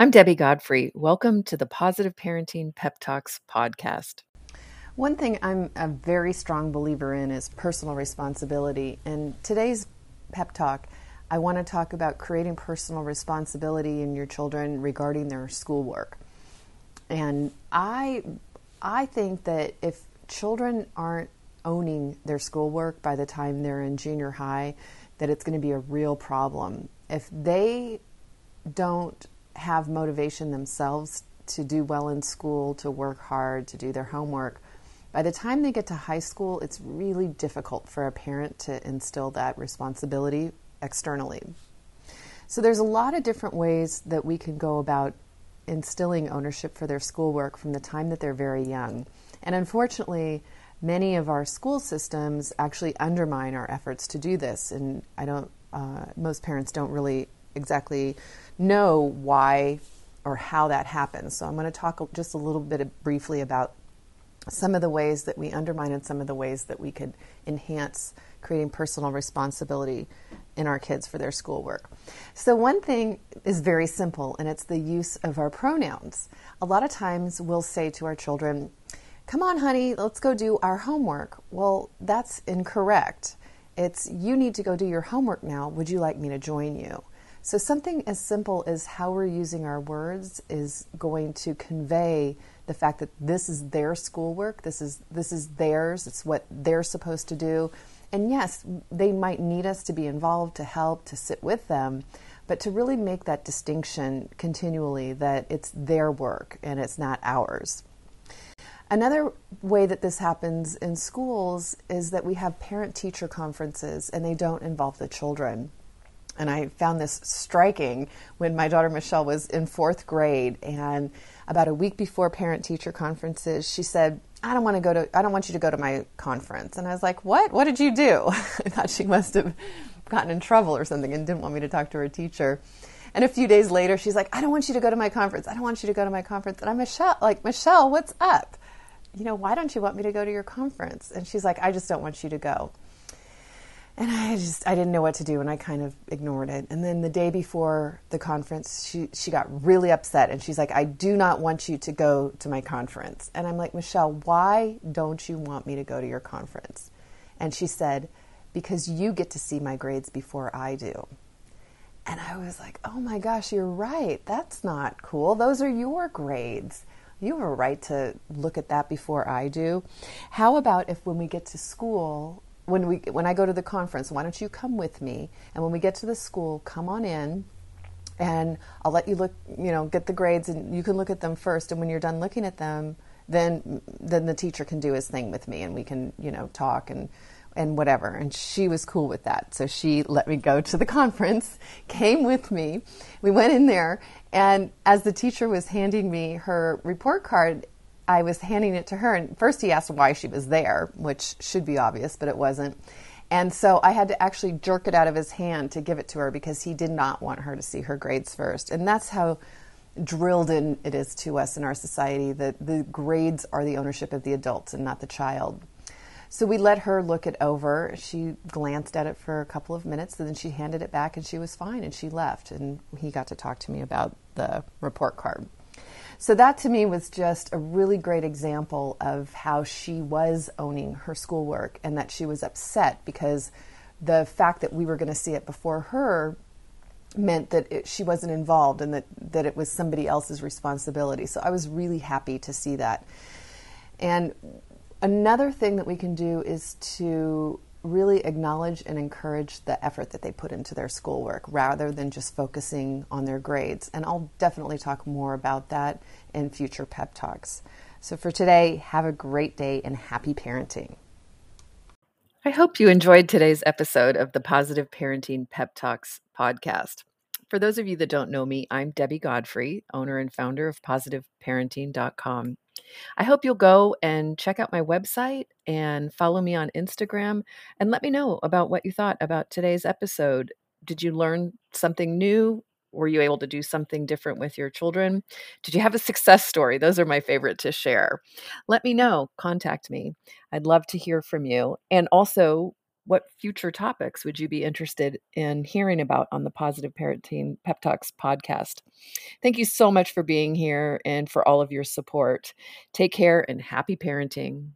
I'm Debbie Godfrey. Welcome to the Positive Parenting Pep Talks podcast. One thing I'm a very strong believer in is personal responsibility. And today's pep talk, I want to talk about creating personal responsibility in your children regarding their schoolwork. And I I think that if children aren't owning their schoolwork by the time they're in junior high, that it's going to be a real problem. If they don't have motivation themselves to do well in school, to work hard, to do their homework, by the time they get to high school, it's really difficult for a parent to instill that responsibility externally. So there's a lot of different ways that we can go about instilling ownership for their schoolwork from the time that they're very young. And unfortunately, many of our school systems actually undermine our efforts to do this. And I don't, uh, most parents don't really exactly know why or how that happens. So I'm going to talk just a little bit briefly about some of the ways that we undermine and some of the ways that we could enhance creating personal responsibility in our kids for their schoolwork. So, one thing is very simple, and it's the use of our pronouns. A lot of times we'll say to our children, Come on, honey, let's go do our homework. Well, that's incorrect. It's you need to go do your homework now. Would you like me to join you? So, something as simple as how we're using our words is going to convey the fact that this is their schoolwork, this is, this is theirs, it's what they're supposed to do. And yes, they might need us to be involved, to help, to sit with them, but to really make that distinction continually that it's their work and it's not ours. Another way that this happens in schools is that we have parent teacher conferences and they don't involve the children. And I found this striking when my daughter Michelle was in fourth grade. And about a week before parent teacher conferences, she said, I don't want to go to, I don't want you to go to my conference. And I was like, What? What did you do? I thought she must have gotten in trouble or something and didn't want me to talk to her teacher. And a few days later, she's like, I don't want you to go to my conference. I don't want you to go to my conference. And I'm Michelle, like, Michelle, what's up? You know, why don't you want me to go to your conference? And she's like, I just don't want you to go and I just I didn't know what to do and I kind of ignored it. And then the day before the conference, she she got really upset and she's like, "I do not want you to go to my conference." And I'm like, "Michelle, why don't you want me to go to your conference?" And she said, "Because you get to see my grades before I do." And I was like, "Oh my gosh, you're right. That's not cool. Those are your grades." You have a right to look at that before I do. How about if when we get to school, when we when I go to the conference, why don't you come with me? And when we get to the school, come on in and I'll let you look, you know, get the grades and you can look at them first and when you're done looking at them, then then the teacher can do his thing with me and we can, you know, talk and and whatever. And she was cool with that. So she let me go to the conference, came with me. We went in there and as the teacher was handing me her report card, I was handing it to her, and first he asked why she was there, which should be obvious, but it wasn't. And so I had to actually jerk it out of his hand to give it to her because he did not want her to see her grades first. And that's how drilled in it is to us in our society that the grades are the ownership of the adults and not the child. So we let her look it over. She glanced at it for a couple of minutes, and then she handed it back, and she was fine, and she left. And he got to talk to me about the report card. So that to me was just a really great example of how she was owning her schoolwork and that she was upset because the fact that we were going to see it before her meant that it, she wasn't involved and that, that it was somebody else's responsibility. So I was really happy to see that. And another thing that we can do is to really acknowledge and encourage the effort that they put into their schoolwork rather than just focusing on their grades. And I'll definitely talk more about that in future pep talks. So for today, have a great day and happy parenting. I hope you enjoyed today's episode of the Positive Parenting Pep Talks podcast. For those of you that don't know me, I'm Debbie Godfrey, owner and founder of positiveparenting.com. I hope you'll go and check out my website and follow me on Instagram and let me know about what you thought about today's episode. Did you learn something new? Were you able to do something different with your children? Did you have a success story? Those are my favorite to share. Let me know. Contact me. I'd love to hear from you. And also, what future topics would you be interested in hearing about on the Positive Parenting Pep Talks podcast? Thank you so much for being here and for all of your support. Take care and happy parenting.